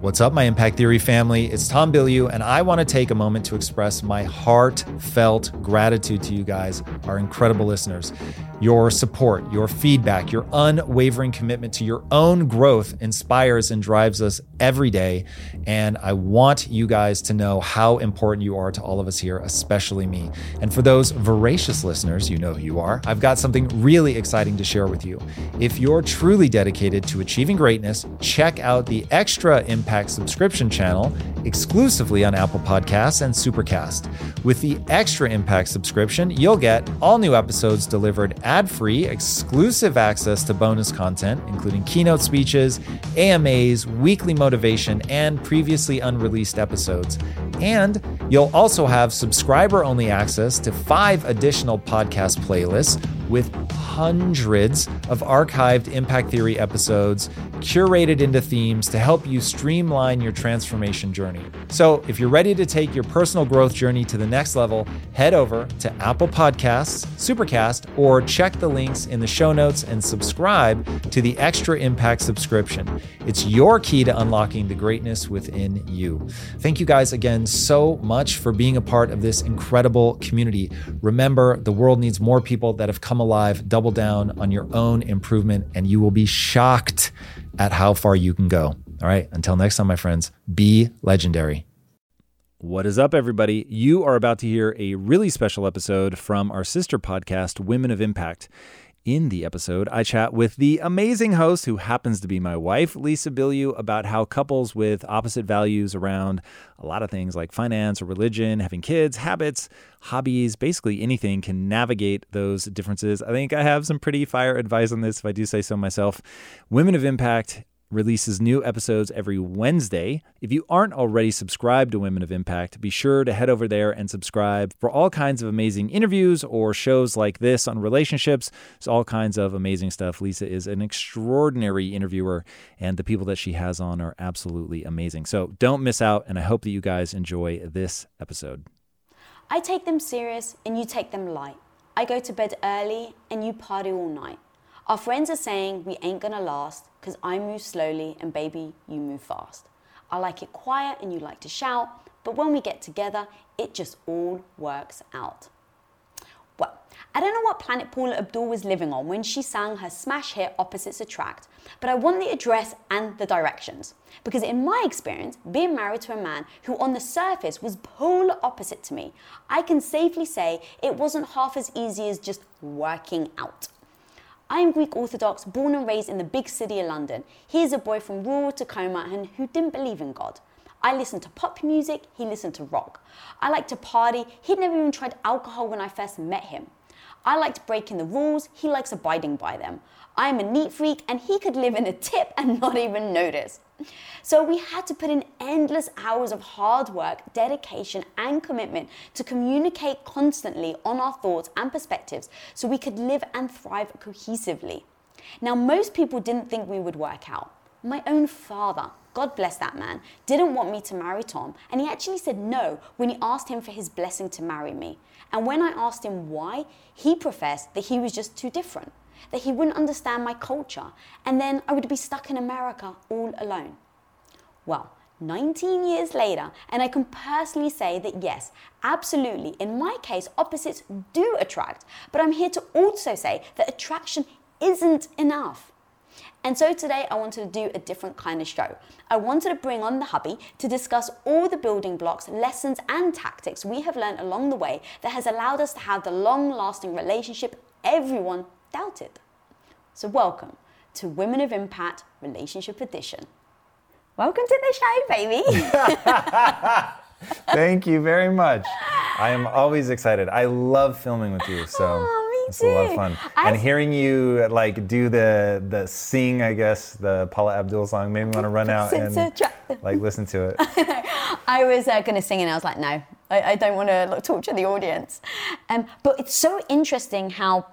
What's up, my Impact Theory family? It's Tom Bilyeu, and I want to take a moment to express my heartfelt gratitude to you guys, our incredible listeners. Your support, your feedback, your unwavering commitment to your own growth inspires and drives us every day. And I want you guys to know how important you are to all of us here, especially me. And for those voracious listeners, you know who you are. I've got something really exciting to share with you. If you're truly dedicated to achieving greatness, check out the Extra Impact subscription channel exclusively on Apple Podcasts and Supercast. With the Extra Impact subscription, you'll get all new episodes delivered ad free, exclusive access to bonus content, including keynote speeches, AMAs, weekly motivation, and previously unreleased episodes. And you'll also have subscriber only access to five additional podcast playlists with hundreds of archived Impact Theory episodes curated into themes to help you streamline your transformation journey. So, if you're ready to take your personal growth journey to the next level, head over to Apple Podcasts, Supercast, or check the links in the show notes and subscribe to the Extra Impact subscription. It's your key to unlocking the greatness within you. Thank you guys again so much for being a part of this incredible community. Remember, the world needs more people that have come alive. Double down on your own improvement, and you will be shocked at how far you can go. All right, until next time, my friends, be legendary. What is up, everybody? You are about to hear a really special episode from our sister podcast, Women of Impact. In the episode, I chat with the amazing host who happens to be my wife, Lisa Bilyeu, about how couples with opposite values around a lot of things like finance or religion, having kids, habits, hobbies, basically anything can navigate those differences. I think I have some pretty fire advice on this if I do say so myself. Women of Impact releases new episodes every Wednesday. If you aren't already subscribed to Women of Impact, be sure to head over there and subscribe for all kinds of amazing interviews or shows like this on relationships. It's all kinds of amazing stuff. Lisa is an extraordinary interviewer, and the people that she has on are absolutely amazing. So don't miss out, and I hope that you guys enjoy this episode. I take them serious and you take them light. I go to bed early and you party all night. Our friends are saying we ain't gonna last because I move slowly and baby, you move fast. I like it quiet and you like to shout, but when we get together, it just all works out. Well, I don't know what planet Paula Abdul was living on when she sang her smash hit Opposites Attract, but I want the address and the directions. Because in my experience, being married to a man who on the surface was polar opposite to me, I can safely say it wasn't half as easy as just working out. I am Greek Orthodox, born and raised in the big city of London. He is a boy from rural Tacoma and who didn't believe in God. I listened to pop music, he listened to rock. I liked to party, he'd never even tried alcohol when I first met him. I liked breaking the rules, he likes abiding by them. I am a neat freak and he could live in a tip and not even notice. So we had to put in endless hours of hard work, dedication, and commitment to communicate constantly on our thoughts and perspectives so we could live and thrive cohesively. Now, most people didn't think we would work out. My own father, God bless that man, didn't want me to marry Tom, and he actually said no when he asked him for his blessing to marry me. And when I asked him why, he professed that he was just too different that he wouldn't understand my culture, and then I would be stuck in America all alone. Well, 19 years later, and I can personally say that yes, absolutely, in my case, opposites do attract, but I'm here to also say that attraction isn't enough. And so today I wanted to do a different kind of show. I wanted to bring on the hubby to discuss all the building blocks, lessons, and tactics we have learned along the way that has allowed us to have the long lasting relationship everyone doubted. So, welcome to Women of Impact Relationship Edition. Welcome to the show, baby. Thank you very much. I am always excited. I love filming with you. So. Oh, it's a lot of fun. I and hearing you like do the the sing, I guess, the Paula Abdul song made me want to run out and like listen to it. I was uh, going to sing and I was like, no, I, I don't want to torture the audience. Um, but it's so interesting how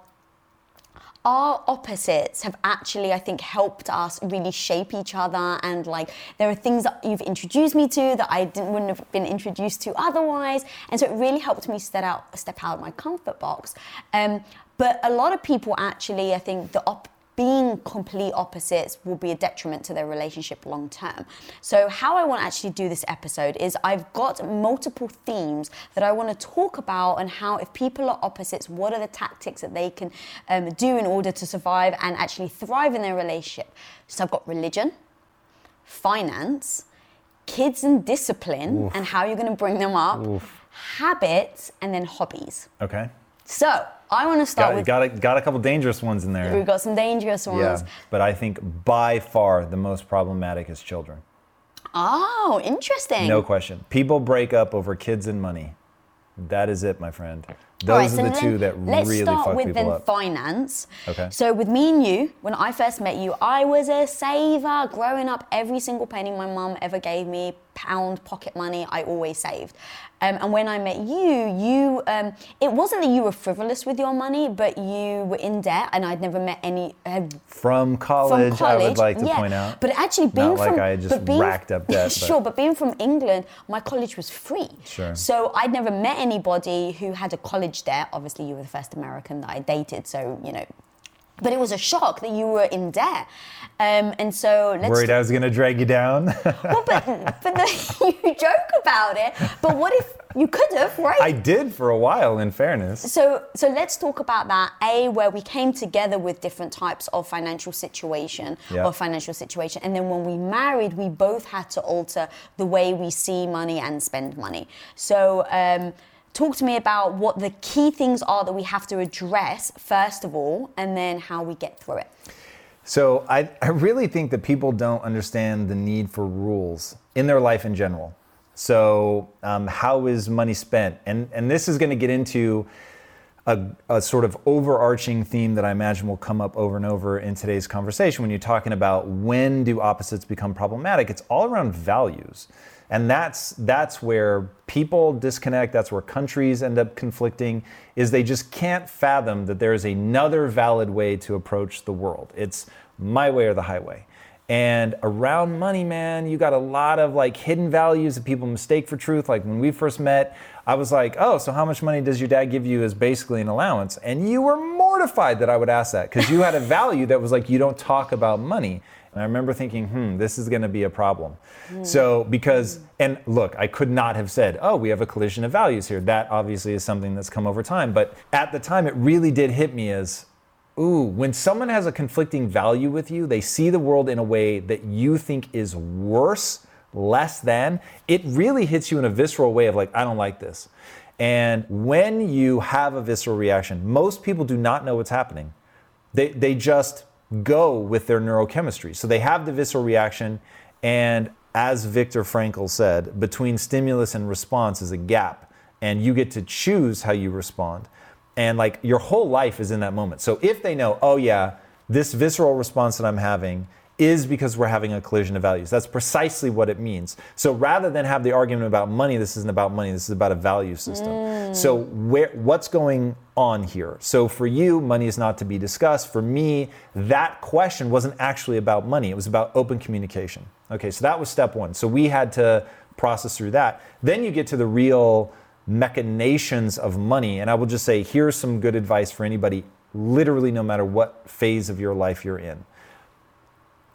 our opposites have actually, I think, helped us really shape each other. And like, there are things that you've introduced me to that I didn't, wouldn't have been introduced to otherwise. And so it really helped me step out, step out of my comfort box. Um, but a lot of people actually, I think, the op- being complete opposites will be a detriment to their relationship long term. So, how I want to actually do this episode is I've got multiple themes that I want to talk about and how, if people are opposites, what are the tactics that they can um, do in order to survive and actually thrive in their relationship. So, I've got religion, finance, kids and discipline, Oof. and how you're going to bring them up, Oof. habits, and then hobbies. Okay. So, I want to start Got, with. got, a, got a couple dangerous ones in there. We've got some dangerous ones. Yeah, but I think by far the most problematic is children. Oh, interesting. No question. People break up over kids and money. That is it, my friend. Those right, are so the two that let's really start fuck with people then up. finance. Okay. So with me and you, when I first met you, I was a saver. Growing up, every single penny my mum ever gave me, pound pocket money, I always saved. Um, and when I met you, you um, it wasn't that you were frivolous with your money, but you were in debt, and I'd never met any. Had From college, from I would like to yeah. point out. But actually, being Not like from I just but being, racked up debt, but- sure, but being from England, my college was free. Sure. So I'd never met anybody who had a college debt. Obviously, you were the first American that I dated, so you know. But it was a shock that you were in debt, um, and so let's. Worried I was going to drag you down? well, but but the, you joke about it. But what if you could have, right? I did for a while, in fairness. So, so let's talk about that. A, where we came together with different types of financial situation Yeah. or financial situation, and then when we married, we both had to alter the way we see money and spend money. So, um, talk to me about what the key things are that we have to address first of all, and then how we get through it. So I, I really think that people don't understand the need for rules in their life in general. So um, how is money spent? And and this is going to get into a, a sort of overarching theme that I imagine will come up over and over in today's conversation when you're talking about when do opposites become problematic. It's all around values. And that's that's where people disconnect, that's where countries end up conflicting is they just can't fathom that there is another valid way to approach the world. It's my way or the highway. And around money, man, you got a lot of like hidden values that people mistake for truth. Like when we first met, I was like, oh, so how much money does your dad give you as basically an allowance? And you were mortified that I would ask that because you had a value that was like, you don't talk about money. And I remember thinking, hmm, this is going to be a problem. So, because, and look, I could not have said, oh, we have a collision of values here. That obviously is something that's come over time. But at the time, it really did hit me as, ooh, when someone has a conflicting value with you, they see the world in a way that you think is worse, less than, it really hits you in a visceral way of like, I don't like this. And when you have a visceral reaction, most people do not know what's happening. They, they just go with their neurochemistry. So they have the visceral reaction, and as Viktor Frankl said, between stimulus and response is a gap, and you get to choose how you respond. And like your whole life is in that moment. So if they know, oh yeah, this visceral response that I'm having is because we're having a collision of values. That's precisely what it means. So rather than have the argument about money, this isn't about money, this is about a value system. So where what's going on here? So for you, money is not to be discussed. For me, that question wasn't actually about money. It was about open communication. Okay, so that was step 1. So we had to process through that. Then you get to the real machinations of money, and I will just say here's some good advice for anybody literally no matter what phase of your life you're in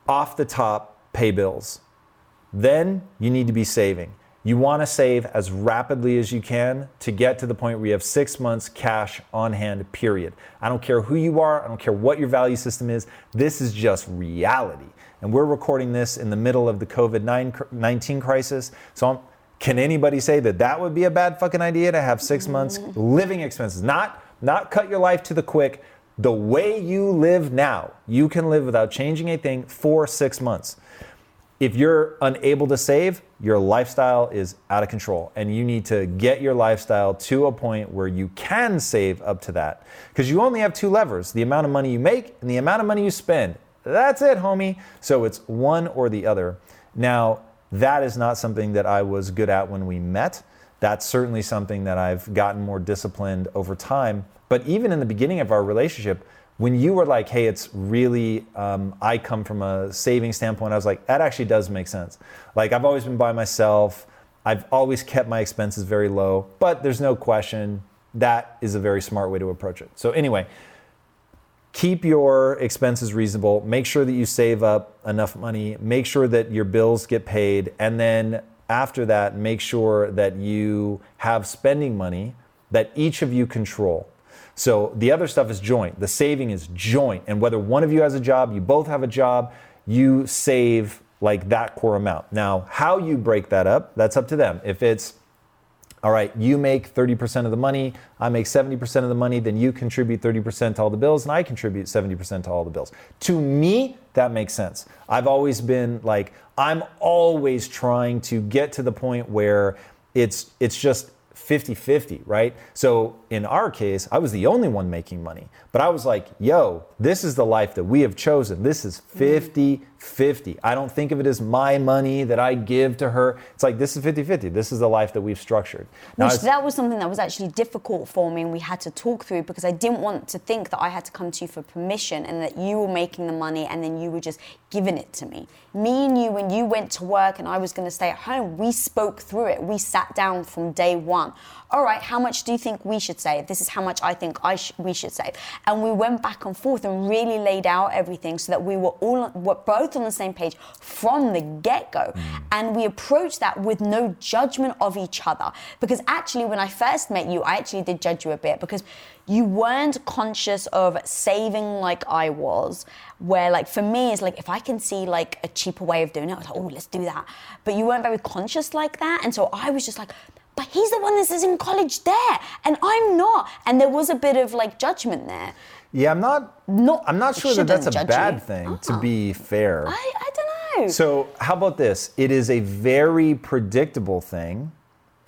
off the top, pay bills. Then you need to be saving. You want to save as rapidly as you can to get to the point where you have six months cash on hand, period. I don't care who you are, I don't care what your value system is. This is just reality. And we're recording this in the middle of the COVID 19 crisis. So, I'm, can anybody say that that would be a bad fucking idea to have six months mm. living expenses? Not, not cut your life to the quick, the way you live now, you can live without changing a thing for six months. If you're unable to save, your lifestyle is out of control, and you need to get your lifestyle to a point where you can save up to that. Because you only have two levers the amount of money you make and the amount of money you spend. That's it, homie. So it's one or the other. Now, that is not something that I was good at when we met. That's certainly something that I've gotten more disciplined over time. But even in the beginning of our relationship, when you were like, hey, it's really, um, I come from a saving standpoint, I was like, that actually does make sense. Like, I've always been by myself. I've always kept my expenses very low, but there's no question that is a very smart way to approach it. So, anyway, keep your expenses reasonable. Make sure that you save up enough money. Make sure that your bills get paid. And then after that, make sure that you have spending money that each of you control. So the other stuff is joint. The saving is joint. And whether one of you has a job, you both have a job, you save like that core amount. Now, how you break that up, that's up to them. If it's all right, you make 30% of the money, I make 70% of the money, then you contribute 30% to all the bills, and I contribute 70% to all the bills. To me, that makes sense. I've always been like, I'm always trying to get to the point where it's it's just 50 50, right? So in our case, I was the only one making money. But I was like, yo, this is the life that we have chosen. This is 50 50. I don't think of it as my money that I give to her. It's like, this is 50 50. This is the life that we've structured. Now, Which that was something that was actually difficult for me and we had to talk through because I didn't want to think that I had to come to you for permission and that you were making the money and then you were just giving it to me. Me and you, when you went to work and I was going to stay at home, we spoke through it. We sat down from day one all right, how much do you think we should save? This is how much I think I sh- we should save. And we went back and forth and really laid out everything so that we were all were both on the same page from the get go. Mm. And we approached that with no judgment of each other. Because actually, when I first met you, I actually did judge you a bit because you weren't conscious of saving like I was. Where like for me, it's like if I can see like a cheaper way of doing it, I was like, oh, let's do that. But you weren't very conscious like that, and so I was just like, but he's the one that is in college there, and I'm not. And there was a bit of like judgment there. Yeah, I'm not. not I'm not sure that that's a bad you. thing. To uh-huh. be fair, I, I don't know. So how about this? It is a very predictable thing,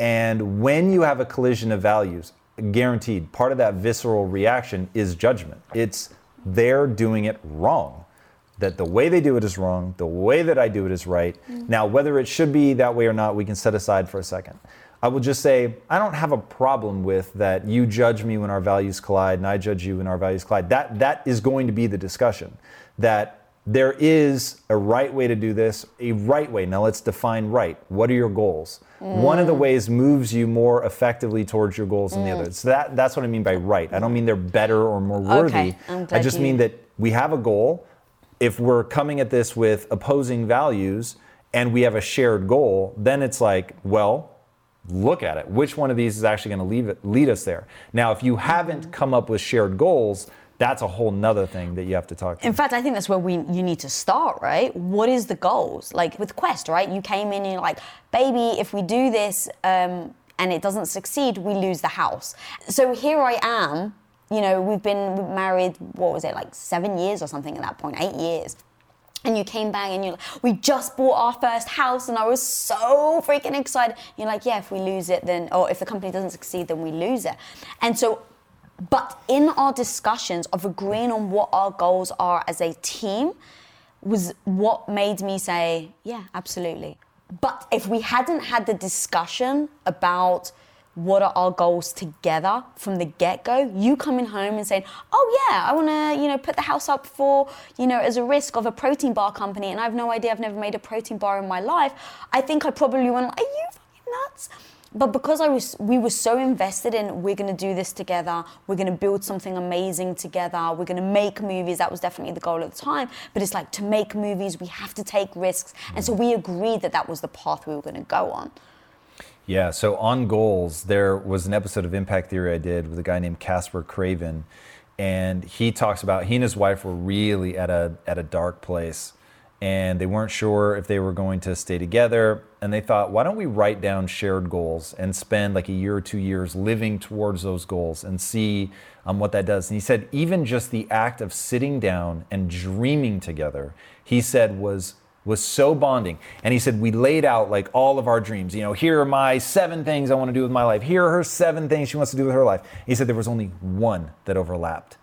and when you have a collision of values, guaranteed, part of that visceral reaction is judgment. It's they're doing it wrong that the way they do it is wrong, the way that I do it is right. Mm. Now, whether it should be that way or not, we can set aside for a second. I will just say, I don't have a problem with that you judge me when our values collide and I judge you when our values collide. That, that is going to be the discussion. That there is a right way to do this, a right way. Now let's define right. What are your goals? Mm. One of the ways moves you more effectively towards your goals than mm. the other. So that, that's what I mean by right. I don't mean they're better or more worthy. Okay. I just mean that we have a goal. If we're coming at this with opposing values and we have a shared goal, then it's like, well, look at it. Which one of these is actually going to lead us there? Now, if you haven't come up with shared goals, that's a whole nother thing that you have to talk to. In fact, I think that's where we you need to start, right? What is the goals? Like with Quest, right? You came in and you're like, baby, if we do this um, and it doesn't succeed, we lose the house. So here I am. You know, we've been married. What was it like seven years or something at that point? Eight years and you came back and you're like, we just bought our first house and I was so freaking excited. You're like, yeah, if we lose it, then, or if the company doesn't succeed, then we lose it. And so, but in our discussions of agreeing on what our goals are as a team was what made me say, yeah, absolutely. But if we hadn't had the discussion about, what are our goals together from the get-go you coming home and saying oh yeah i want to you know put the house up for you know as a risk of a protein bar company and i have no idea i've never made a protein bar in my life i think i probably went are you fucking nuts but because I was, we were so invested in we're going to do this together, we're going to build something amazing together, we're going to make movies. That was definitely the goal at the time. But it's like to make movies, we have to take risks, and so we agreed that that was the path we were going to go on. Yeah, so on goals, there was an episode of Impact Theory I did with a guy named Casper Craven, and he talks about he and his wife were really at a at a dark place, and they weren't sure if they were going to stay together, and they thought, why don't we write down shared goals and spend like a year or two years living towards those goals and see um, what that does. And he said even just the act of sitting down and dreaming together, he said was was so bonding. And he said, We laid out like all of our dreams. You know, here are my seven things I want to do with my life. Here are her seven things she wants to do with her life. He said there was only one that overlapped.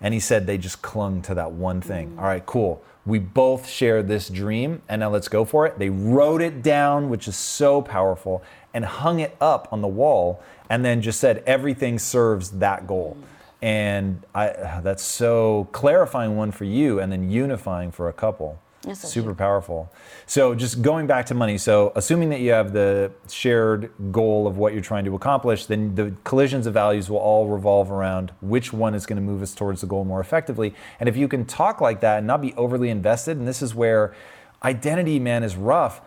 And he said they just clung to that one thing. Mm. All right, cool. We both share this dream, and now let's go for it. They wrote it down, which is so powerful, and hung it up on the wall, and then just said everything serves that goal. Mm. And I, that's so clarifying one for you, and then unifying for a couple. So super powerful. So just going back to money. So assuming that you have the shared goal of what you're trying to accomplish, then the collisions of values will all revolve around which one is going to move us towards the goal more effectively. And if you can talk like that and not be overly invested, and this is where identity, man, is rough.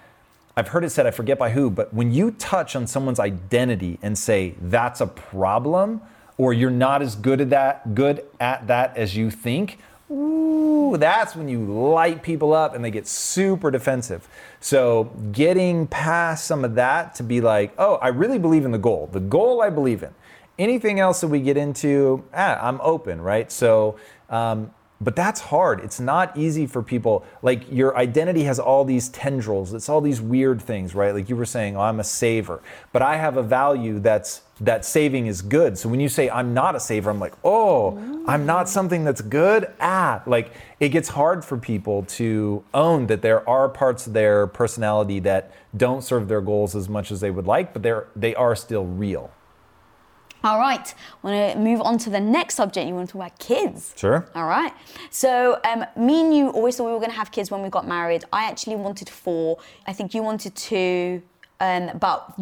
I've heard it said, I forget by who, but when you touch on someone's identity and say that's a problem, or you're not as good at that, good at that as you think, ooh, that's when you light people up and they get super defensive. So getting past some of that to be like, oh, I really believe in the goal. The goal I believe in. Anything else that we get into, ah, I'm open, right? So um, but that's hard. It's not easy for people. Like your identity has all these tendrils. It's all these weird things, right? Like you were saying, oh, I'm a saver, but I have a value that's that saving is good. So when you say I'm not a saver, I'm like, oh, I'm not something that's good. Ah, like it gets hard for people to own that there are parts of their personality that don't serve their goals as much as they would like, but they're they are still real. All right, I want to move on to the next subject. You want to talk about kids? Sure. All right. So, um, me and you always thought we were going to have kids when we got married. I actually wanted four. I think you wanted two. Um, but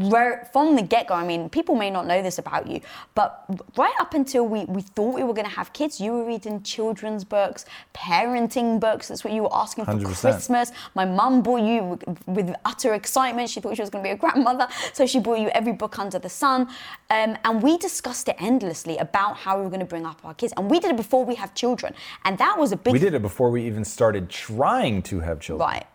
from the get go, I mean, people may not know this about you, but right up until we, we thought we were going to have kids, you were reading children's books, parenting books. That's what you were asking for 100%. Christmas. My mum bought you with, with utter excitement. She thought she was going to be a grandmother, so she bought you every book under the sun. Um, and we discussed it endlessly about how we were going to bring up our kids. And we did it before we have children. And that was a big. We did it before we even started trying to have children. Right.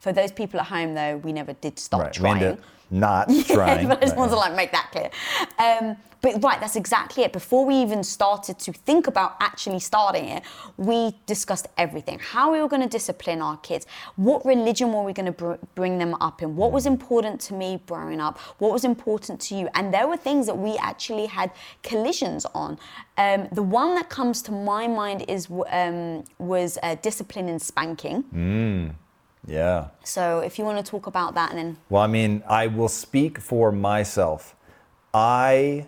For those people at home, though, we never did stop Right. trying. Not Yeah, trying. but I just Right. want to like make that clear. Um, but right, that's exactly it. Before we even started to think about actually starting it, we discussed everything: how we were going to discipline our kids, what religion were we going to br- bring them up in, what was important to me growing up, what was important to you, and there were things that we actually had collisions on. Um, the one that comes to my mind is um, was uh, discipline and spanking. Yeah. So if you want to talk about that, and then Well, I mean, I will speak for myself. I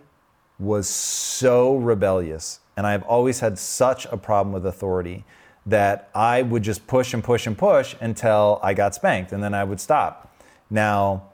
was so rebellious, and I've always had such a problem with authority that I would just push and push and push until I got spanked, and then I would stop. Now,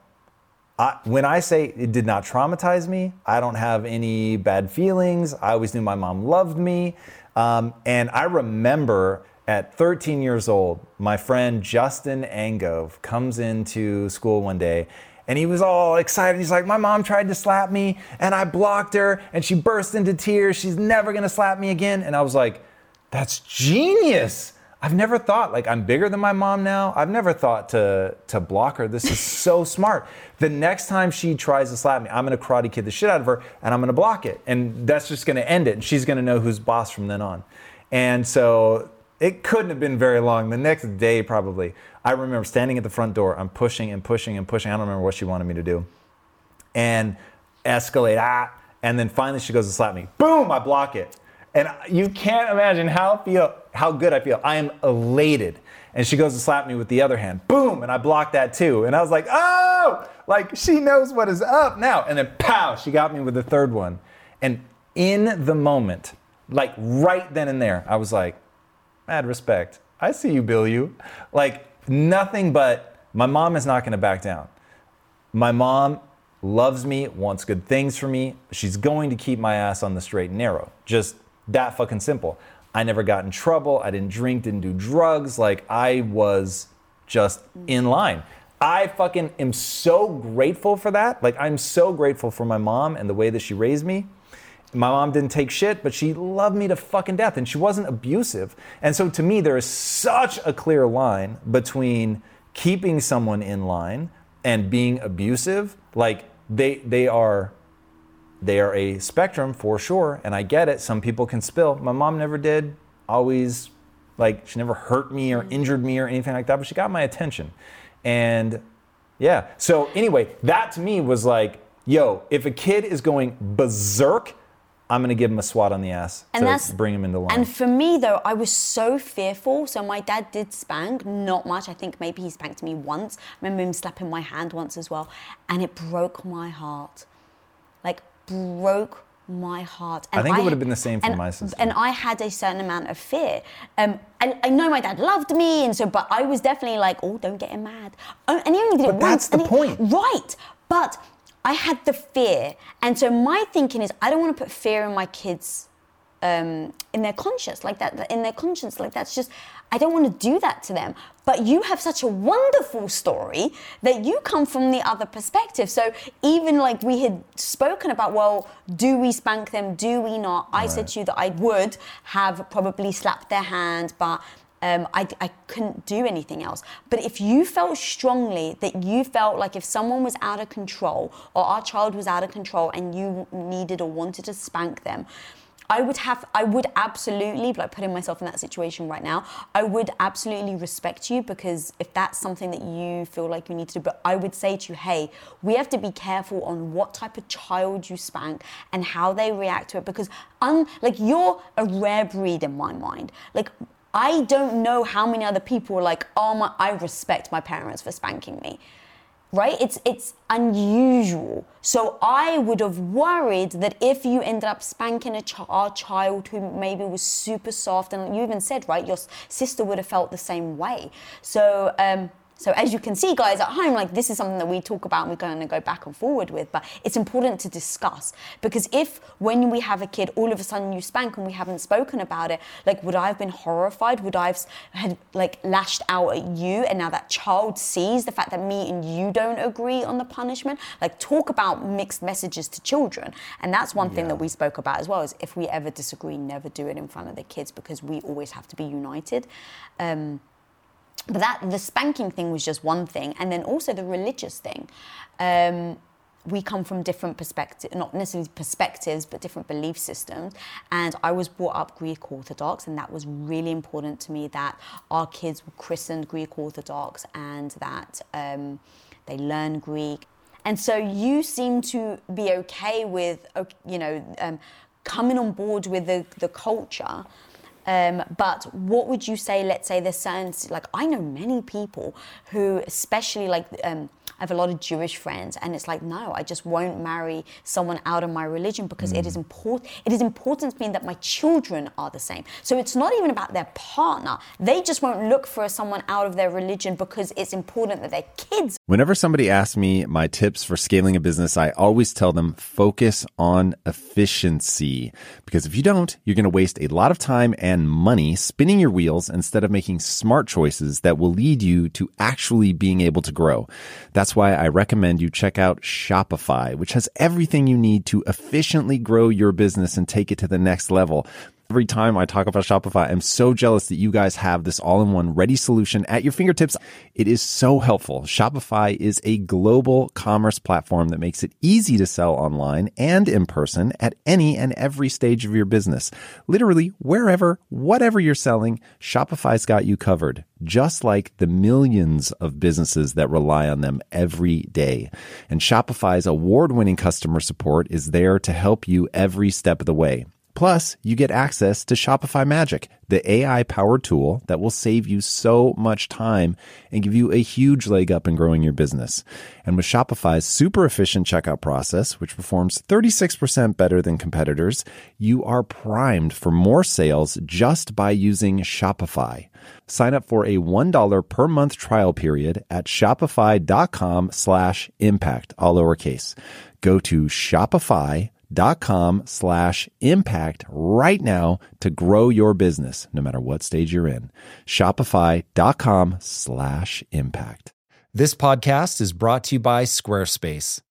I, when I say it did not traumatize me, I don't have any bad feelings. I always knew my mom loved me. Um, and I remember at 13 years old, my friend Justin Angove comes into school one day and he was all excited. He's like, My mom tried to slap me and I blocked her and she burst into tears. She's never gonna slap me again. And I was like, That's genius. I've never thought like I'm bigger than my mom now. I've never thought to to block her. This is so smart. The next time she tries to slap me, I'm gonna karate kid the shit out of her and I'm gonna block it. And that's just gonna end it. And she's gonna know who's boss from then on. And so it couldn't have been very long. The next day, probably, I remember standing at the front door. I'm pushing and pushing and pushing. I don't remember what she wanted me to do. And escalate, ah. And then finally she goes to slap me. Boom, I block it. And you can't imagine how feel how good I feel. I am elated. And she goes to slap me with the other hand. Boom, and I blocked that too. And I was like, oh, like she knows what is up now. And then pow, she got me with the third one. And in the moment, like right then and there, I was like, mad respect. I see you, Bill. You like nothing but my mom is not going to back down. My mom loves me, wants good things for me. She's going to keep my ass on the straight and narrow. Just that fucking simple. I never got in trouble. I didn't drink, didn't do drugs. Like I was just in line. I fucking am so grateful for that. Like I'm so grateful for my mom and the way that she raised me. My mom didn't take shit, but she loved me to fucking death and she wasn't abusive. And so to me, there is such a clear line between keeping someone in line and being abusive. Like they they are they are a spectrum for sure, and I get it. Some people can spill. My mom never did. Always like she never hurt me or mm. injured me or anything like that, but she got my attention. And yeah. So anyway, that to me was like, yo, if a kid is going berserk, I'm gonna give him a swat on the ass And to bring him into line. And for me, though, I was so fearful. So my dad did spank, not much. I think maybe he spanked me once. I remember him slapping my hand once as well. And it broke my heart. Like, broke my heart. I think it would have been the same for and, my sister. And I had a certain amount of fear. Um, and I know my dad loved me, and so, but I was definitely like, oh, don't get him mad. Oh, and he only did but it once. that's the and he- point. right. But I had the fear. And so my thinking is, I don't want to put fear in my kids um, in their conscience like that in their conscience like that's just i don't want to do that to them. But you have such a wonderful story that you come from the other perspective. So even like we had spoken about well do we spank them? Do we not? I said to you that i would have probably slapped their hand but um, I, I couldn't do anything else. But if you felt strongly that you felt like if someone was out of control or our child was out of control and you needed or wanted to spank them, I would have, I would absolutely, like putting myself in that situation right now, I would absolutely respect you because if that's something that you feel like you need to do, but I would say to you, hey, we have to be careful on what type of child you spank and how they react to it because, un, like, you're a rare breed in my mind. Like, I don't know how many other people are like, oh my, I respect my parents for spanking me right? It's it's unusual. So I would have worried that if you ended up spanking a ch- our child who maybe was super soft, and you even said right, your sister would have felt the same way. So. Um, so as you can see, guys at home, like this is something that we talk about and we're going to go back and forward with, but it's important to discuss because if when we have a kid, all of a sudden you spank and we haven't spoken about it, like would I have been horrified? Would I have had like lashed out at you? And now that child sees the fact that me and you don't agree on the punishment. Like talk about mixed messages to children, and that's one thing Yeah. that we spoke about as well. Is if we ever disagree, never do it in front of the kids because we always have to be united. Um, but that the spanking thing was just one thing. And then also the religious thing. Um, we come from different perspectives not necessarily perspectives but different belief systems. And i was brought up greek orthodox. And that was really important to me that our kids were christened greek orthodox and that um, they learn greek. And so you seem to be okay with you know um, coming on board with the, the culture um, but what would you say? Let's say there's certain like I know many people who, especially like um, I have a lot of Jewish friends, and it's like no, I just won't marry someone out of my religion because it is mm. important. It is important to me that my children are the same. So it's not even about their partner. They just won't look for someone out of their religion because it's important that their kids Whenever somebody asks me my tips for scaling a business, I always tell them focus on efficiency. Because if you don't, you're going to waste a lot of time and money spinning your wheels instead of making smart choices that will lead you to actually being able to grow. That's why I recommend you check out Shopify, which has everything you need to efficiently grow your business and take it to the next level. Every time I talk about Shopify, I'm so jealous that you guys have this all in one ready solution at your fingertips. It is so helpful. Shopify is a global commerce platform that makes it easy to sell online and in person at any and every stage of your business. Literally, wherever, whatever you're selling, Shopify's got you covered, just like the millions of businesses that rely on them every day. And Shopify's award winning customer support is there to help you every step of the way. Plus, you get access to Shopify Magic, the AI powered tool that will save you so much time and give you a huge leg up in growing your business. And with Shopify's super efficient checkout process, which performs 36% better than competitors, you are primed for more sales just by using Shopify. Sign up for a $1 per month trial period at shopify.com slash impact, all lowercase. Go to Shopify dot com slash impact right now to grow your business no matter what stage you're in shopify.com slash impact This podcast is brought to you by Squarespace.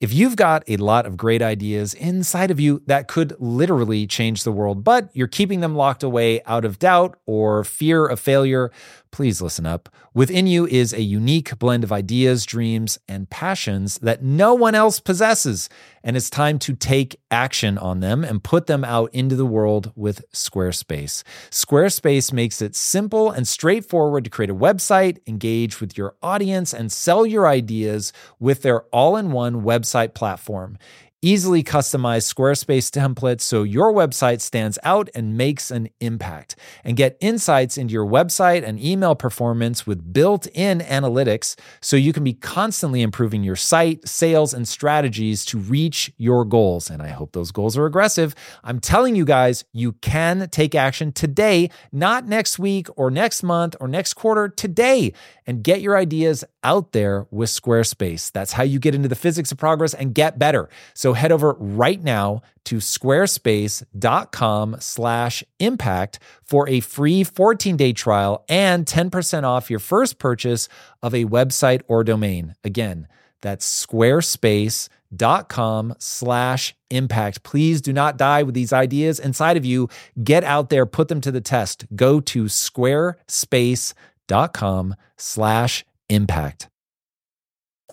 If you've got a lot of great ideas inside of you that could literally change the world, but you're keeping them locked away out of doubt or fear of failure, please listen up. Within you is a unique blend of ideas, dreams, and passions that no one else possesses. And it's time to take action on them and put them out into the world with Squarespace. Squarespace makes it simple and straightforward to create a website, engage with your audience, and sell your ideas with their all in one website platform. Easily customized Squarespace templates so your website stands out and makes an impact. And get insights into your website and email performance with built in analytics so you can be constantly improving your site, sales, and strategies to reach your goals. And I hope those goals are aggressive. I'm telling you guys, you can take action today, not next week or next month or next quarter, today, and get your ideas out there with Squarespace. That's how you get into the physics of progress and get better. So head over right now to squarespace.com slash impact for a free 14-day trial and 10% off your first purchase of a website or domain. Again, that's squarespace.com slash impact. Please do not die with these ideas inside of you. Get out there, put them to the test. Go to squarespace.com slash impact.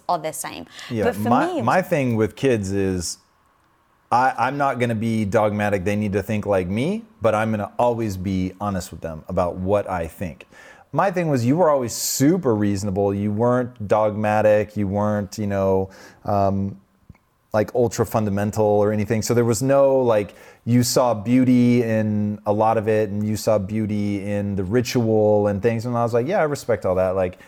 Are the same. Yeah, but for my, me, was- my thing with kids is I, I'm not going to be dogmatic. They need to think like me, but I'm going to always be honest with them about what I think. My thing was you were always super reasonable. You weren't dogmatic. You weren't, you know, um, like ultra fundamental or anything. So there was no like you saw beauty in a lot of it and you saw beauty in the ritual and things. And I was like, yeah, I respect all that. Like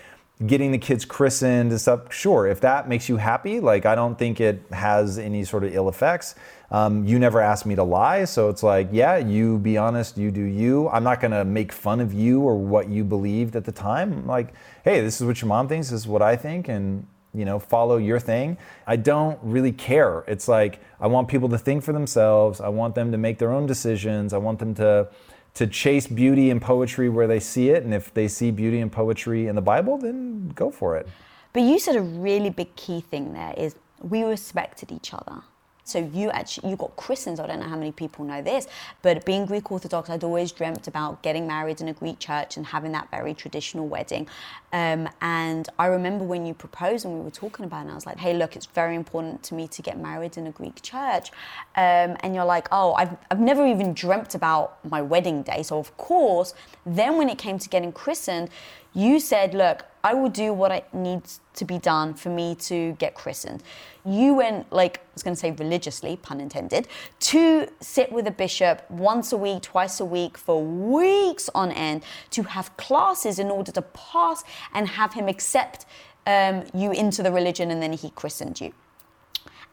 getting the kids christened and stuff. Sure, if that makes you happy, like I don't think it has any sort of ill effects. Um, you never asked me to lie, so it's like, yeah, you be honest, you do you. I'm not gonna make fun of you or what you believed at the time. Like, hey, this is what your mom thinks, this is what I think, and you know, follow your thing. I don't really care. It's like I want people to think for themselves. I want them to make their own decisions. I want them to to chase beauty and poetry where they see it, and if they see beauty and poetry in the Bible, then go for it. But you said a really big key thing there is we respected each other. So you actually you got christened. I don't know how many people know this, but being Greek Orthodox, I'd always dreamt about getting married in a Greek church and having that very traditional wedding. Um, and I remember when you proposed and we were talking about it, and I was like, "Hey, look, it's very important to me to get married in a Greek church." Um, and you're like, "Oh, I've I've never even dreamt about my wedding day." So of course, then when it came to getting christened, you said, "Look, I will do what I needs to be done for me to get christened." You went like I was going to say religiously, pun intended, to sit with a bishop once a week, twice a week for weeks on end to have classes in order to pass and have him accept um, you into the religion, and then he christened you.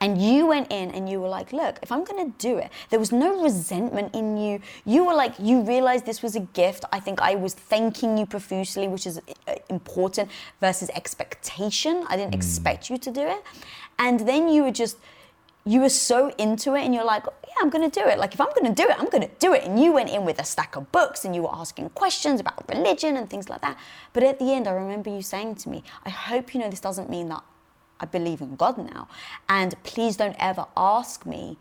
And you went in and you were like, look, if I'm going to do it, there was no resentment in you. You were like, you realized this was a gift. I think I was thanking you profusely, which is uh, important versus expectation. I didn't expect you to do it. And then you were just, you were so into it and you're like, yeah, I'm going to do it. Like, if I'm going to do it, I'm going to do it. And you went in with a stack of books and you were asking questions about religion and things like that. But at the end, I remember you saying to me, I hope you know this doesn't mean that I believe in God now. And please don't ever ask me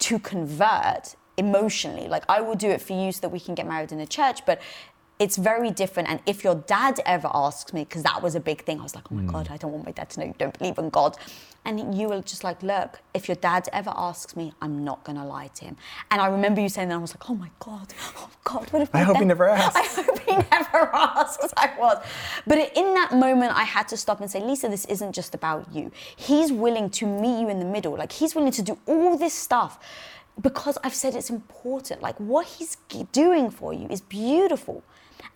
to convert emotionally. Like, I will do it for you so that we can get married in a church, but it's very different. And if your dad ever asks me, because that was a big thing, I was like, oh my God, mm. I don't want my dad to know you don't believe in God. And you were just like, look, if your dad ever asks me, I'm not going to lie to him. And I remember you saying that, I was like, oh my God, oh God, what if I hope he never asks. I hope he never asks. I was. But in that moment, I had to stop and say, Lisa, this isn't just about you. He's willing to meet you in the middle. Like, he's willing to do all this stuff because I've said it's important. Like, what he's doing for you is beautiful.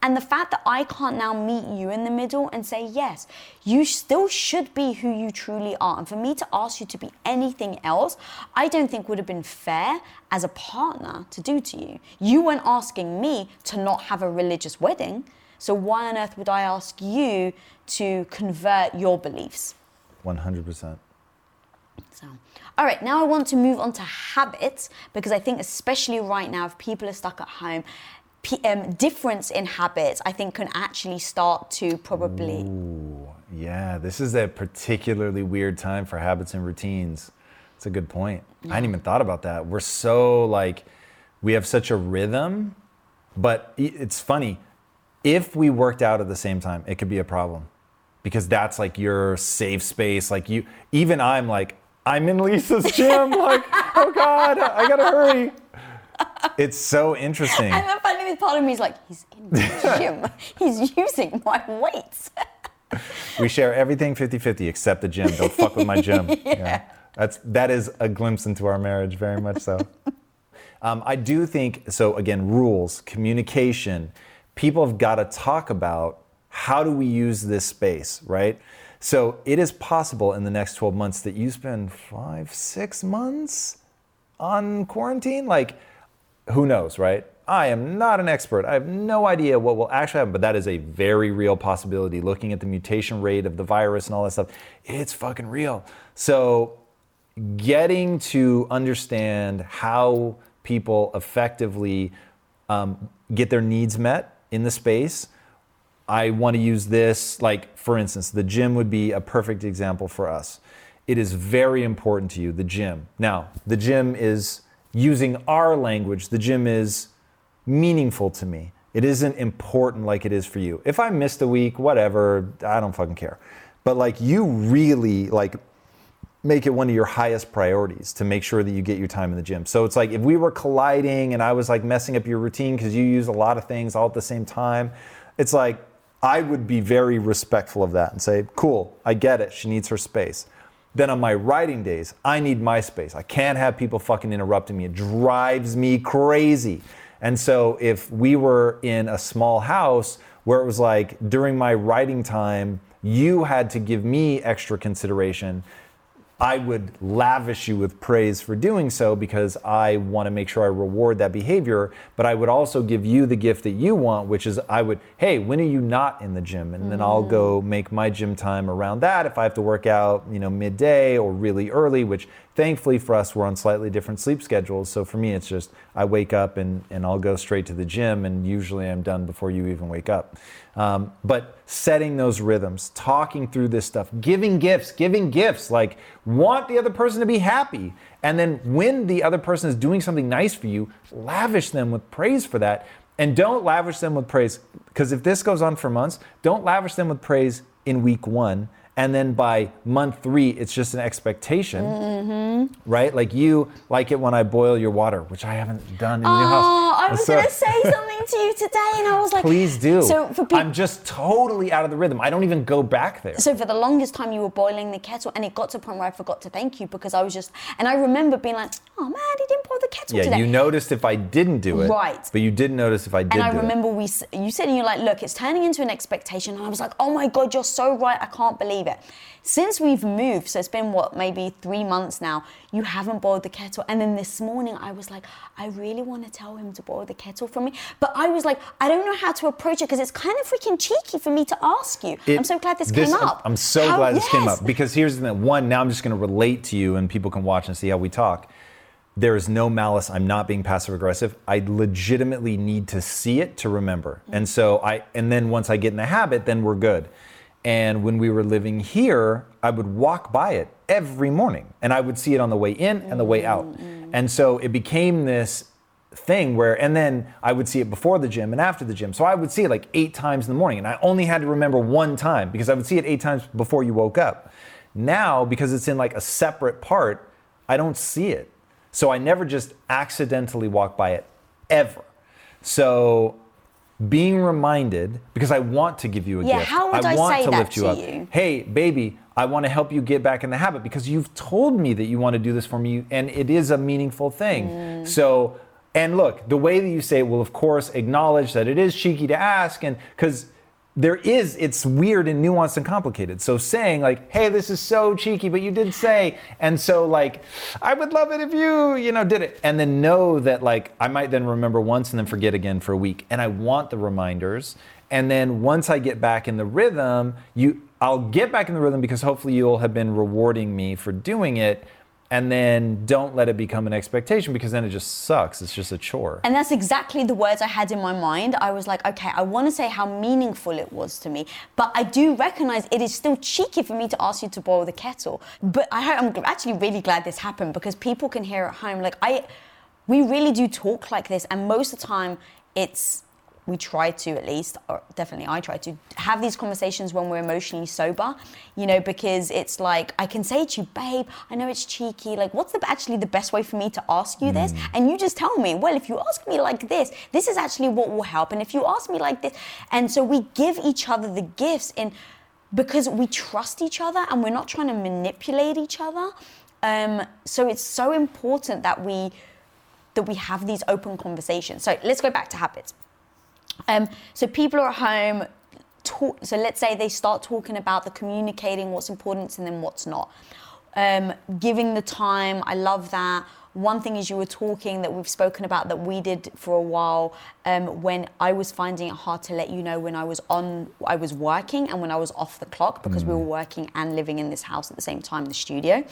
And the fact that I can't now meet you in the middle and say, yes, you still should be who you truly are. And for me to ask you to be anything else, I don't think would have been fair as a partner to do to you. You weren't asking me to not have a religious wedding. So why on earth would I ask you to convert your beliefs? 100%. So, all right, now I want to move on to habits because I think, especially right now, if people are stuck at home, um, difference in habits I think can actually start to probably. Yeah, this is a particularly weird time for habits and routines. It's a good point. I hadn't even thought about that. We're so like, we have such a rhythm, but it's funny. If we worked out at the same time, it could be a problem because that's like your safe space. Like you, even I'm like, I'm in Lisa's gym. like, oh God, I gotta hurry. It's so interesting. And the funny thing, part of me is like, he's in the gym. he's using my weights. We share everything 50 50 except the gym. Don't fuck with my gym. yeah. That's that is a glimpse into our marriage, very much so. um, I do think so. Again, rules, communication. People have got to talk about how do we use this space, right? So it is possible in the next 12 months that you spend five, six months on quarantine. Like, who knows, right? I am not an expert. I have no idea what will actually happen, but that is a very real possibility. Looking at the mutation rate of the virus and all that stuff, it's fucking real. So, getting to understand how people effectively um, get their needs met in the space. I want to use this, like, for instance, the gym would be a perfect example for us. It is very important to you, the gym. Now, the gym is using our language, the gym is meaningful to me. It isn't important like it is for you. If I missed a week, whatever, I don't fucking care. But like you really like make it one of your highest priorities to make sure that you get your time in the gym. So it's like if we were colliding and I was like messing up your routine because you use a lot of things all at the same time, it's like I would be very respectful of that and say, cool, I get it. She needs her space. Then on my writing days, I need my space. I can't have people fucking interrupting me. It drives me crazy. And so if we were in a small house where it was like during my writing time, you had to give me extra consideration I would lavish you with praise for doing so because I want to make sure I reward that behavior. But I would also give you the gift that you want, which is I would, hey, when are you not in the gym? And then I'll go mm-hmm. make my gym time around that. If I have to work out, you know, midday or really early, which thankfully for us, we're on slightly different sleep schedules. So for me, it's just I wake up and, and I'll go straight to the gym, and usually I'm done before you even wake up. Um, but setting those rhythms, talking through this stuff, giving gifts, giving gifts, like want the other person to be happy. And then when the other person is doing something nice for you, lavish them with praise for that. And don't lavish them with praise, because if this goes on for months, don't lavish them with praise in week one and then by month three it's just an expectation mm-hmm. right? Like you like it when i boil your water which i haven't done in oh, your house. I was so, going to say something to you today and i was like please do. so for pe- i'm just totally out of the rhythm. I don't even go back there. So for the longest time you were boiling the kettle and it got to a point where i forgot to thank you because i was just and i remember being like oh man he didn't boil the kettle yeah today. you noticed if i didn't do it right. but you didn't notice if i did and i remember we you said and you're like look it's turning into an expectation and i was like oh my god you're so right. I can't believe it since we've moved, so it's been what, maybe three months now, you haven't boiled the kettle. And then this morning I was like, I really want to tell him to boil the kettle for me. But I was like, I don't know how to approach it because it's kind of freaking cheeky for me to ask you. It, I'm so glad this, this, came up. I'm so how, glad this yes. came up because here's the. One, now I'm just going to relate to you and people can watch and see how we talk there is no malice. I'm not being passive aggressive. I legitimately need to see it to remember. And so I, and then once I get in the habit, then we're good. And when we were living here, I would walk by it every morning and I would see it on the way in and the way out. Mm-hmm. And so it became this thing where, and then I would see it before the gym and after the gym. So I would see it like eight times in the morning and I only had to remember one time because I would see it eight times before you woke up. Now, because it's in like a separate part, I don't see it. So I never just accidentally walk by it ever. So being reminded because I want to give you a yeah, gift. How would I, I want say to that lift you to up. You? Hey, baby, I want to help you get back in the habit because you've told me that you want to do this for me and it is a meaningful thing. Mm. So, and look, the way that you say it will of course acknowledge that it is cheeky to ask and cuz there is it's weird and nuanced and complicated. So saying like hey this is so cheeky but you did say and so like i would love it if you you know did it. And then know that like i might then remember once and then forget again for a week. And i want the reminders. And then once i get back in the rhythm you i'll get back in the rhythm because hopefully you'll have been rewarding me for doing it and then don't let it become an expectation because then it just sucks. It's just a chore. And that's exactly the words I had in my mind. I was like, okay, I want to say how meaningful it was to me, but I do recognize it is still cheeky for me to ask you to boil the kettle. But I, I'm actually really glad this happened because people can hear at home. Like I, we really do talk like this, and most of the time, it's we try to at least, or definitely I try to have these conversations when we're emotionally sober, you know, because it's like I can say to you, babe, I know it's cheeky. Like, what's the, actually the best way for me to ask you this? Mm. And you just tell me, well, if you ask me like this, this is actually what will help. And if you ask me like this, and so we give each other the gifts in because we trust each other and we're not trying to manipulate each other Um, so it's so important that we that we have these open conversations. So let's go back to habits. Um, so people are at home. Talk, so let's say they start talking about the communicating what's important to them, what's not. Um, giving the time, I love that. One thing is you were talking that we've spoken about that we did for a while um, when I was finding it hard to let you know when I was on, I was working and when I was off the clock because we were working and living in this house at the same time, the studio.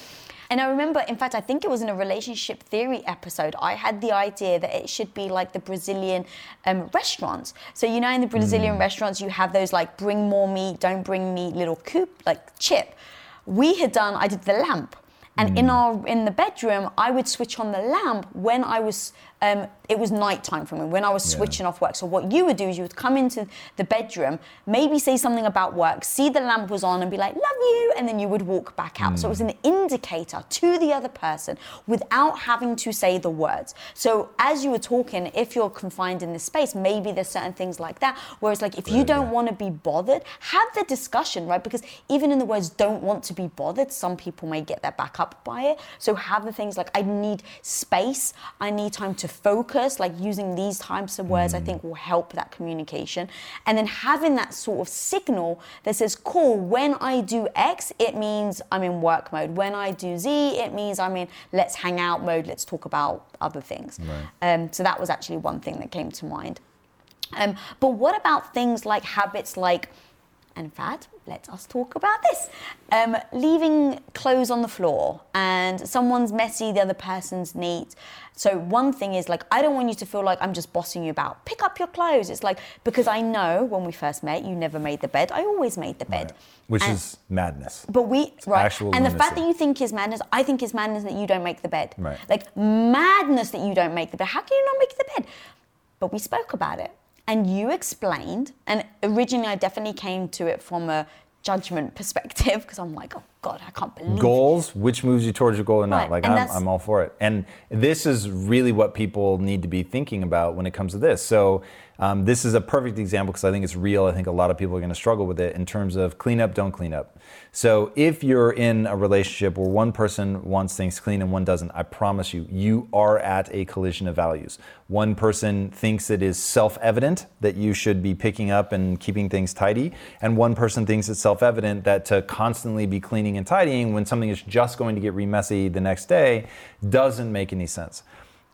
And I remember, in fact, I think it was in a relationship theory episode, I had the idea that it should be like the Brazilian um, restaurants. So, you know, in the Brazilian restaurants, you have those like bring more meat, don't bring meat little coop, like chip. We had done, I did the lamp. And in hmm. our in the bedroom, I would switch on the lamp when I was um, it was nighttime for me when I was switching off work. So what you would do is you would come into the bedroom, maybe say something about work, see the lamp was on, and be like, "Love you," and then you would walk back out. So it was an indicator to the other person without having to say the words. So as you were talking, if you're confined in this space, maybe there's certain things like that. Whereas like if you don't want to be bothered, have the discussion, right? Because even in the words "don't want to be bothered," some people may get their back up by it. So have the things like I need space, I need time to focus, like using these types of words, I think will help that communication. And then having that sort of signal that says, cool, when I do X, it means I'm in work mode. When I do Z, it means I'm in let's hang out mode, let's talk about other things. Um, so that was actually one thing that came to mind. Um, but what about things like habits like, in fact, let us talk about this. Um, leaving clothes on the floor and someone's messy, the other person's neat. So one thing is like, I don't want you to feel like I'm just bossing you about. Pick up your clothes. It's like, because I know when we first met, you never made the bed. I always made the bed. Which And- is madness. but we right, actual and the fact that you think is madness, I think is madness that you don't make the bed. Right. Like madness that you don't make the bed. How can you not make the bed? But we spoke about it, and you explained. And originally, I definitely came to it from a judgment perspective because I'm like, oh God, I can't believe. goals, which moves you towards your goal or not. Right, Like I'm, I'm all for it. And this is really what people need to be thinking about when it comes to this. So um, this is a perfect example because I think it's real. I think a lot of people are going to struggle with it in terms of clean up, don't clean up. So if you're in a relationship where one person wants things clean and one doesn't, I promise you, you are at a collision of values. One person thinks it is self-evident that you should be picking up and keeping things tidy, and one person thinks it's self-evident that to constantly be cleaning and tidying when something is just going to get re-messy the next day doesn't make any sense.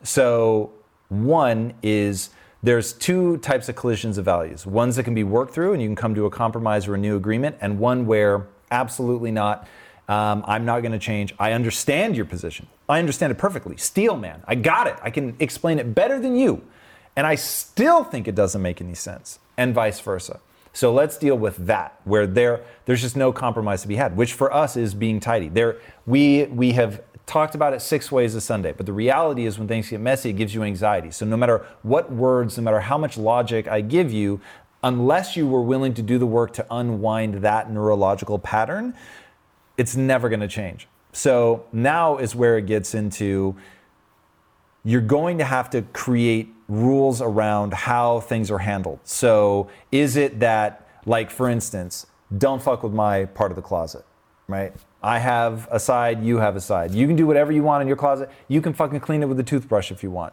So one is there's two types of collisions of values. Ones that can be worked through and you can come to a compromise or a new agreement, and one where absolutely not. Um, I'm not going to change. I understand your position. I understand it perfectly. Steel man, I got it. I can explain it better than you. And I still think it doesn't make any sense, and vice versa. So let's deal with that, where there there's just no compromise to be had, which for us is being tidy. There we we have talked about it six ways a Sunday, but the reality is when things get messy, it gives you anxiety. So no matter what words, no matter how much logic I give you, unless you were willing to do the work to unwind that neurological pattern, it's never going to change. So now is where it gets into you're going to have to create rules around how things are handled. So, is it that, like, for instance, don't fuck with my part of the closet, right? I have a side, you have a side. You can do whatever you want in your closet. You can fucking clean it with a toothbrush if you want.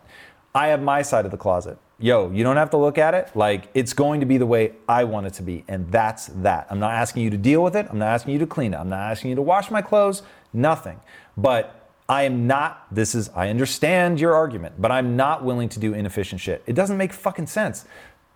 I have my side of the closet. Yo, you don't have to look at it. Like, it's going to be the way I want it to be. And that's that. I'm not asking you to deal with it. I'm not asking you to clean it. I'm not asking you to wash my clothes. Nothing. But I am not, this is, I understand your argument, but I'm not willing to do inefficient shit. It doesn't make fucking sense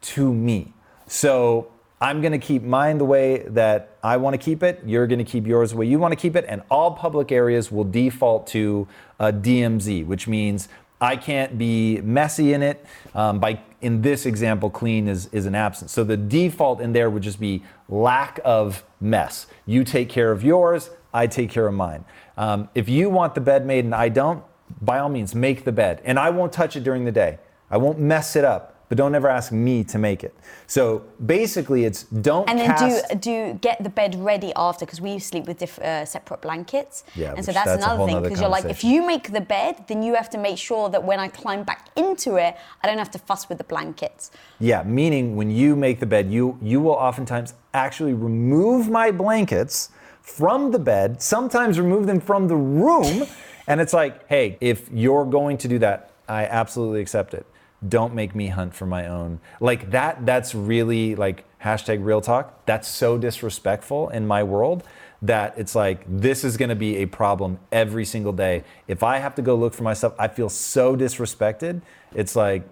to me. So I'm gonna keep mine the way that I wanna keep it. You're gonna keep yours the way you wanna keep it. And all public areas will default to a DMZ, which means I can't be messy in it. Um, by in this example, clean is, is an absence. So the default in there would just be lack of mess. You take care of yours, I take care of mine. Um, if you want the bed made and I don't, by all means, make the bed. And I won't touch it during the day. I won't mess it up, but don't ever ask me to make it. So basically, it's don't And then cast. do do get the bed ready after because we sleep with diff, uh, separate blankets. Yeah, and so that's, that's another thing because you're like, if you make the bed, then you have to make sure that when I climb back into it, I don't have to fuss with the blankets. Yeah, meaning when you make the bed, you you will oftentimes actually remove my blankets, from the bed, sometimes remove them from the room. And it's like, hey, if you're going to do that, I absolutely accept it. Don't make me hunt for my own. Like that, that's really like hashtag real talk. That's so disrespectful in my world that it's like this is to be a problem every single day. If I have to go look for myself, I feel so disrespected. It's like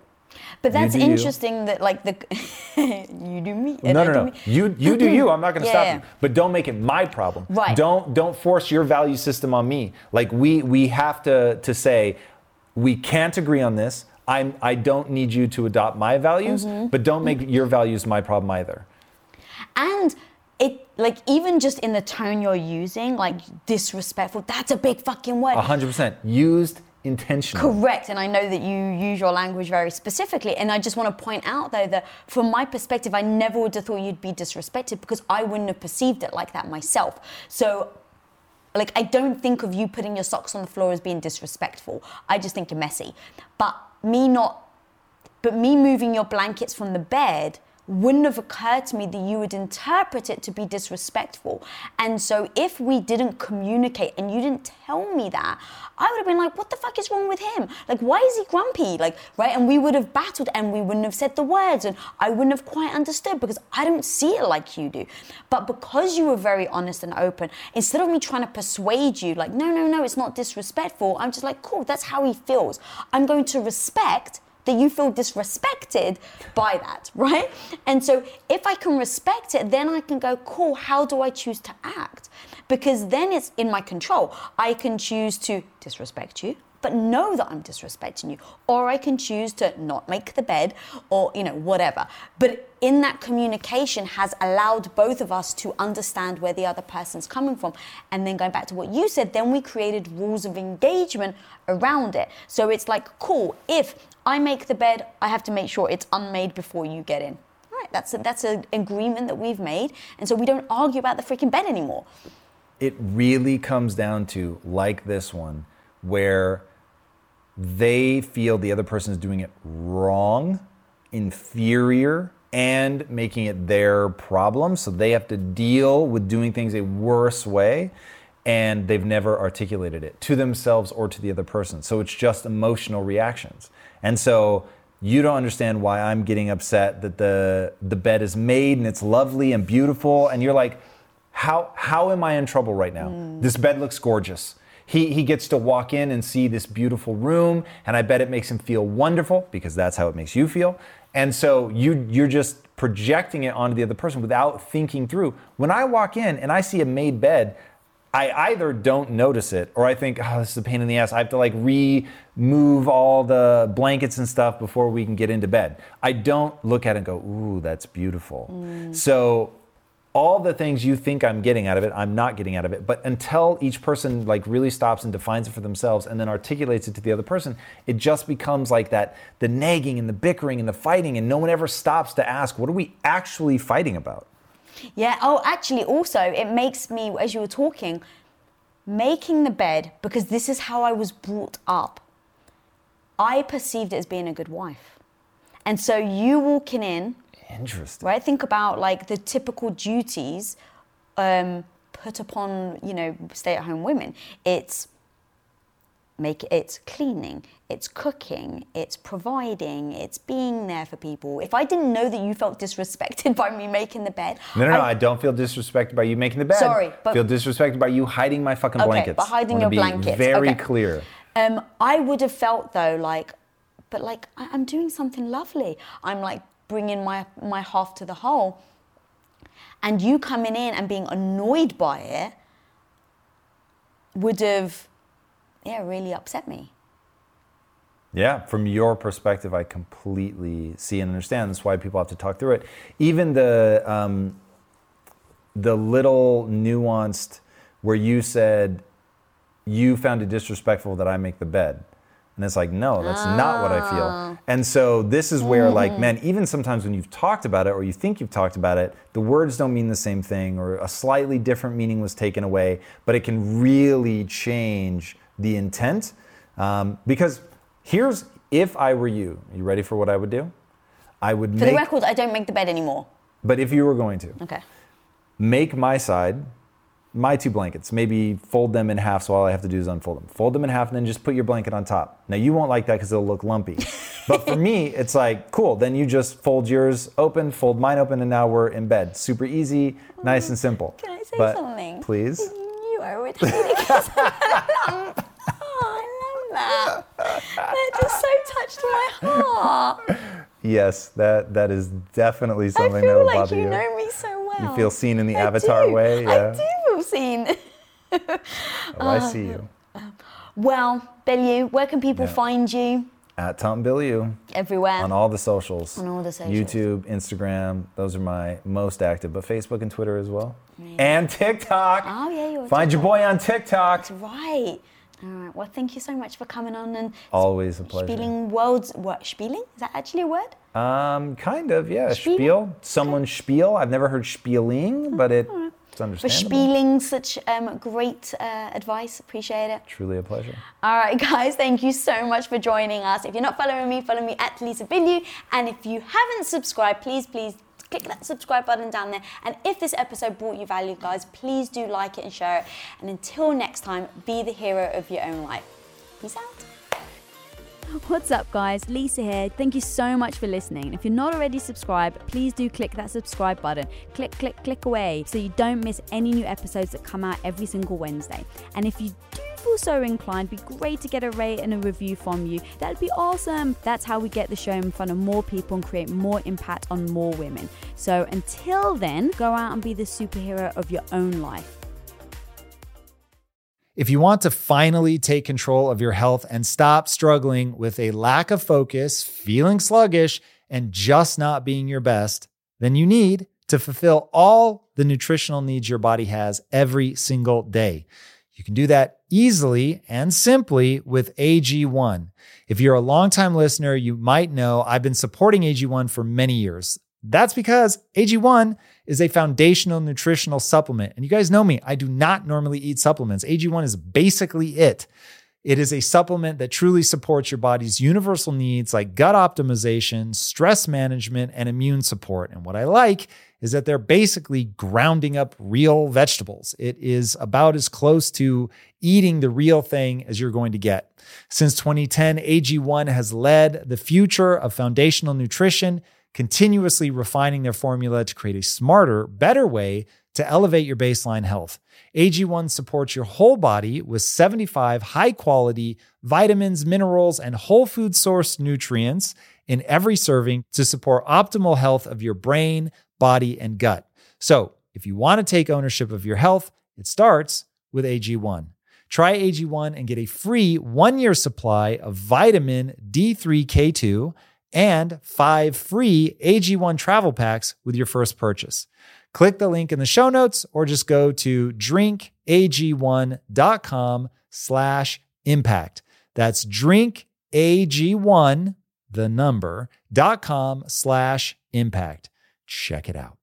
But that's do you. interesting that like the you do me. no, no, no. me. You you do you. I'm not going to Yeah, stop yeah. you. But don't make it my problem. Right. Don't don't force your value system on me. Like we we have to to say we can't agree on this. I'm I don't need you to adopt my values, Mm-hmm. but don't make your values my problem either. And it like even just in the tone you're using, like disrespectful. That's a big fucking word. 100% used intentionally. Correct, and I know that you use your language very specifically. And I just want to point out, though, that from my perspective, I never would have thought you'd be disrespected because I wouldn't have perceived it like that myself. So, like, I don't think of you putting your socks on the floor as being disrespectful. I just think you're messy. But me not, but me moving your blankets from the bed wouldn't have occurred to me that you would interpret it to be disrespectful. And so if we didn't communicate and you didn't tell me that, I would have been like, what the fuck is wrong with him? Like, why is he grumpy? Like, right? And we would have battled and we wouldn't have said the words and I wouldn't have quite understood because I don't see it like you do. But because you were very honest and open, instead of me trying to persuade you, like, no, no, no, it's not disrespectful, I'm just like, cool, that's how he feels. I'm going to respect that you feel disrespected by that, right? And so if I can respect it, then I can go, cool, how do I choose to act? Because then it's in my control. I can choose to disrespect you, but know that I'm disrespecting you. Or I can choose to not make the bed or, you know, whatever. But in that communication has allowed both of us to understand where the other person's coming from. And then going back to what you said, then we created rules of engagement around it. So it's like, cool, if I make the bed, I have to make sure it's unmade before you get in. All right, that's a, that's an agreement that we've made. And so we don't argue about the freaking bed anymore. it really comes down to like this one where they feel the other person is doing it wrong inferior and making it their problem. So they have to deal with doing things a worse way and they've never articulated it to themselves or to the other person. So it's just emotional reactions. And so you don't understand why I'm getting upset that the the bed is made and it's lovely and beautiful. And you're like how how am I in trouble right now? Mm. This bed looks gorgeous. He he gets to walk in and see this beautiful room and I bet it makes him feel wonderful because that's how it makes you feel. And so you you're just projecting it onto the other person without thinking through. When I walk in and I see a made bed, I either don't notice it or I think, oh, this is a pain in the ass. I have to like remove all the blankets and stuff before we can get into bed. I don't look at it and go, ooh, that's beautiful. Mm. So all the things you think I'm getting out of it, I'm not getting out of it. But until each person like really stops and defines it for themselves and then articulates it to the other person, it just becomes like that the nagging and the bickering and the fighting, and no one ever stops to ask, what are we actually fighting about? Yeah. Oh, actually, also, it makes me, as you were talking, making the bed, because this is how I was brought up, I perceived it as being a good wife. And so you walking in, Interesting. right? Think about like the typical duties um, put upon, you know, stay at home women. It's make it's cleaning, it's cooking, it's providing, it's being there for people. If I didn't know that you felt disrespected by me making the bed, No, no, no. I, don't feel disrespected by you making the bed. Sorry, but- feel disrespected by you hiding my fucking Okay, blankets. but hiding your blankets, Very okay. clear. Um, I would have felt though like, but like I- I'm doing something lovely. I'm like bringing my my half to the whole, and you coming in and being annoyed by it would have, yeah, really upset me. Yeah, from your perspective, I completely see and understand. That's why people have to talk through it. Even the um, the little nuanced where you said you found it disrespectful that I make the bed. And it's like, no, that's not what I feel. And so this is where, like, man, even sometimes when you've talked about it or you think you've talked about it, the words don't mean the same thing or a slightly different meaning was taken away, but it can really change the intent. Um, because here's if I were you, are you ready for what I would do? I would For make, the record, I don't make the bed anymore. but if you were going to, Okay. make my side my two blankets. Maybe fold them in half, so all I have to do is unfold them. Fold them in half, and then just put your blanket on top. Now you won't like that because it'll look lumpy. but for me, it's like cool. Then you just fold yours open, fold mine open, and now we're in bed. Super easy, nice and simple. Can I say But something? Please. You are ridiculous. oh, I love that. That just so touched my heart. Yes, that that is definitely something that will like bother you I feel like you. know me so well. You feel seen in the I avatar do. way. I Yeah. do feel seen. Oh, I see you. Well, Bilyeu, where can people Yeah. find you? At Tom Bilyeu Everywhere. on all the socials. On all the socials. YouTube, Instagram, those are my most active, but Facebook and Twitter as well. And TikTok. Oh, yeah, you're Find your boy on TikTok. That's right. All right. Well, thank you so much for coming on and Always a pleasure. spieling worlds. What spieling? Is that actually a word? Um, kind of, yeah. Spiel? Spiel. Someone spiel. I've never heard spieling, but it, it's For spieling such um, great uh, advice. Appreciate it. Truly a pleasure. All right, guys, thank you so much for joining us. If you're not following me, follow me at Lisa Bilyeu. And if you haven't subscribed, please, please click that subscribe button down there. And if this episode brought you value, guys, please do like it and share it. And until next time, be the hero of your own life. Peace out. What's up, guys? Lisa here. Thank you so much for listening. If you're not already subscribed, please do click that subscribe button. Click, click, click away so you don't miss any new episodes that come out every single Wednesday. And if you do feel so inclined, be great to get a rate and a review from you. That'd be awesome. That's how we get the show in front of more people and create more impact on more women. So until then, go out and be the superhero of your own life. If you want to finally take control of your health and stop struggling with a lack of focus, feeling sluggish, and just not being your best, then you need to fulfill all the nutritional needs your body has every single day. You can do that easily and simply with AG1. If you're a longtime listener, you might know I've been supporting AG1 for many years. That's because AG1 is a foundational nutritional supplement. And you guys know me, I do not normally eat supplements. AG1 is basically it. It is a supplement that truly supports your body's universal needs like gut optimization, stress management, and immune support. And what I like is that they're basically grounding up real vegetables. It is about as close to eating the real thing as you're going to get. Since 2010, AG1 has led the future of foundational nutrition continuously refining their formula to create a smarter, better way to elevate your baseline health. AG1 supports your whole body with 75 high quality vitamins, minerals, and whole food source nutrients in every serving to support optimal health of your brain, body, and gut. So, if you want to take ownership of your health, it starts with AG1. Try AG1 and get a free one year supply of vitamin D3K2 and five free AG1 travel packs with your first purchase. Click the link in the show notes or just go to drinkag1.com slash impact. That's drinkag1, the number, dot com slash impact. Check it out.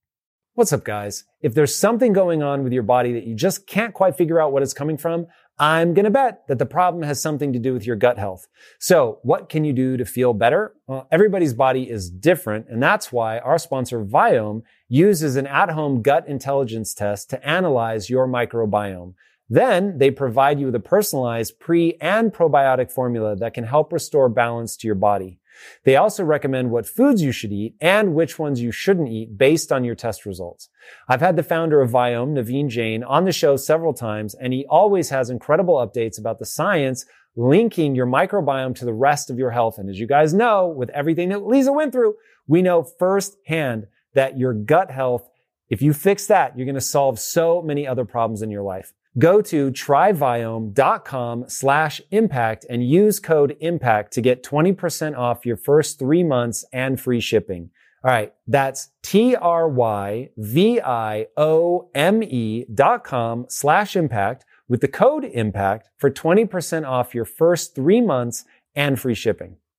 What's up, guys? If there's something going on with your body that you just can't quite figure out what it's coming from, I'm going to bet that the problem has something to do with your gut health. So what can you do to feel better? Well, everybody's body is different. And that's why our sponsor Viome uses an at-home gut intelligence test to analyze your microbiome. Then they provide you with a personalized pre and probiotic formula that can help restore balance to your body. They also recommend what foods you should eat and which ones you shouldn't eat based on your test results. I've had the founder of Viome, Naveen Jain, on the show several times, and he always has incredible updates about the science linking your microbiome to the rest of your health. And as you guys know, with everything that Lisa went through, we know firsthand that your gut health, if you fix that, you're going to solve so many other problems in your life. Go to tryviome.com slash impact and use code impact to get 20% off your first three months and free shipping. All right. That's T-R-Y-V-I-O-M-E dot com slash impact with the code impact for 20% off your first three months and free shipping.